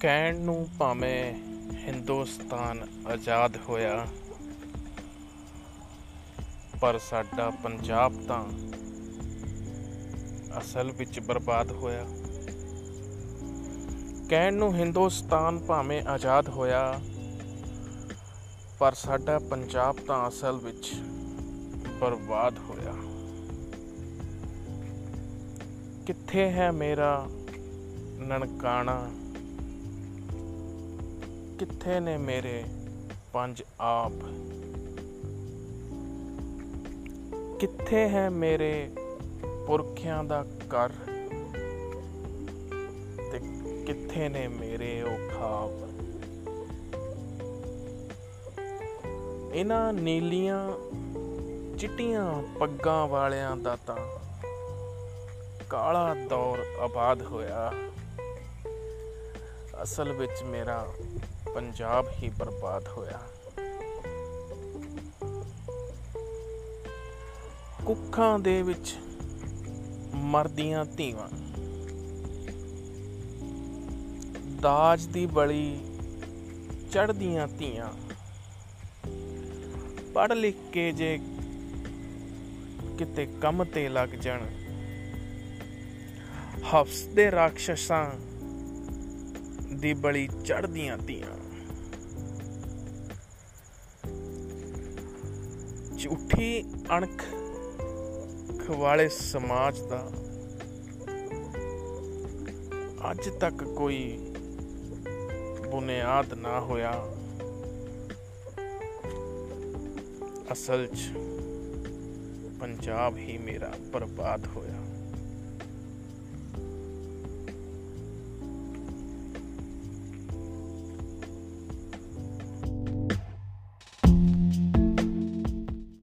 ਕਹਿਣ ਨੂੰ ਭਾਵੇਂ ਹਿੰਦੁਸਤਾਨ ਆਜ਼ਾਦ ਹੋਇਆ, ਪਰ ਸਾਡਾ ਪੰਜਾਬ ਤਾਂ ਅਸਲ ਵਿੱਚ ਬਰਬਾਦ ਹੋਇਆ। ਕਹਿਣ ਨੂੰ ਹਿੰਦੁਸਤਾਨ ਭਾਵੇਂ ਆਜ਼ਾਦ ਹੋਇਆ, ਪਰ ਸਾਡਾ ਪੰਜਾਬ ਤਾਂ ਅਸਲ ਵਿੱਚ ਬਰਬਾਦ ਹੋਇਆ। ਕਿੱਥੇ ਹੈ ਮੇਰਾ ਨਨਕਾਣਾ? ਕਿੱਥੇ ਨੇ ਮੇਰੇ ਪੰਜ ਆਪ? ਕਿੱਥੇ ਹੈ ਮੇਰੇ ਪੁਰਖਿਆਂ ਦਾ ਘਰ? ਤੇ ਕਿੱਥੇ ਨੇ ਮੇਰੇ ਉਹ ਖਾਬ ਇਹਨਾਂ ਨੀਲੀਆਂ ਚਿੱਟੀਆਂ ਪੱਗਾਂ ਵਾਲਿਆਂ ਦਾ ਤਾਂ ਕਾਲਾ ਦੌਰ ਆਬਾਦ ਹੋਇਆ। ਅਸਲ ਵਿੱਚ ਮੇਰਾ ਪੰਜਾਬ ਹੀ ਬਰਬਾਦ ਹੋਇਆ। ਕੁੱਖਾਂ ਦੇ ਵਿੱਚ ਮਰਦੀਆਂ ਧੀਵਾਂ ਦਾਜ ਦੀ ਬਲੀ ਚੜਦੀਆਂ ਧੀਆਂ। ਪੜ੍ਹ ਲਿਖ ਕੇ ਜੇ ਕਿਤੇ ਕੰਮ ਤੇ ਲੱਗ ਜਾਣ। ਹਫਸ ਦੇ ਰਾਖਸ਼ਾਂ ਦੀ ਬਲੀ ਚੜਦੀਆਂ ਧੀਆਂ ਝੂਠੀ ਅਣਖ ਵਾਲੇ ਸਮਾਜ ਦਾ ਅੱਜ ਤੱਕ ਕੋਈ ਬੁਨਿਆਦ ਨਾ ਹੋਇਆ। ਅਸਲ 'ਚ ਪੰਜਾਬ ਹੀ ਮੇਰਾ ਬਰਬਾਦ ਹੋਇਆ।